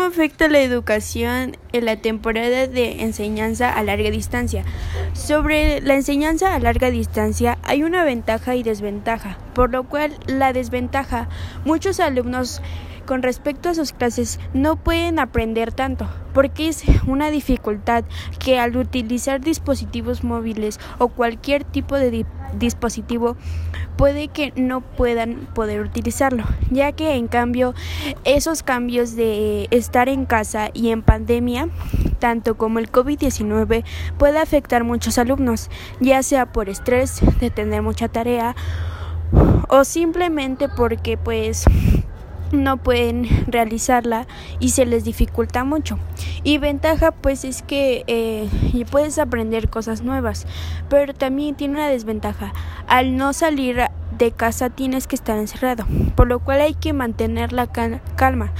¿Cómo afecta la educación en la temporada de enseñanza a larga distancia? Sobre la enseñanza a larga distancia hay una ventaja y desventaja, por lo cual la desventaja, muchos alumnos con respecto a sus clases no pueden aprender tanto, porque es una dificultad que al utilizar dispositivos móviles o cualquier tipo de dispositivo puede que no puedan poder utilizarlo, ya que en cambio esos cambios de estar en casa y en pandemia, tanto como el COVID-19, puede afectar a muchos alumnos, ya sea por estrés de tener mucha tarea o simplemente porque pues no pueden realizarla y se les dificulta mucho. Y ventaja pues es que eh, puedes aprender cosas nuevas, pero también tiene una desventaja. Al no salir de casa tienes que estar encerrado, por lo cual hay que mantener la calma,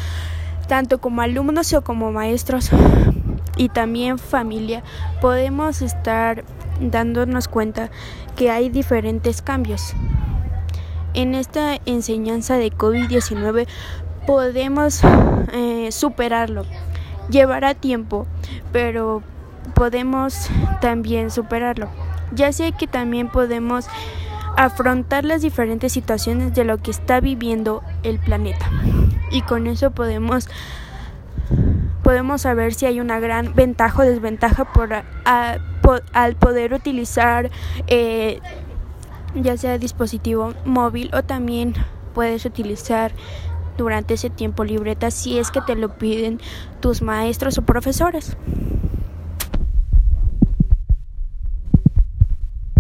tanto como alumnos o como maestros y también familia. Podemos estar dándonos cuenta que hay diferentes cambios en esta enseñanza de COVID-19 podemos eh, superarlo. Llevará tiempo, pero podemos también superarlo. Ya sé que también podemos afrontar las diferentes situaciones de lo que está viviendo el planeta. Y con eso podemos podemos saber si hay una gran ventaja o desventaja por, al poder utilizar eh, ya sea dispositivo móvil o también puedes utilizar durante ese tiempo libreta si es que te lo piden tus maestros o profesores.